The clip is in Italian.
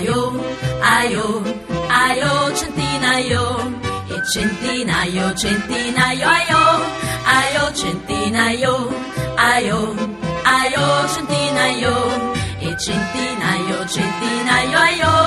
centinaio, aio, aio, centinaio, e centinaio, centinaio, aio, aio, centinaio, aio, aio, centinaio, e centinaio, centinaio, aio.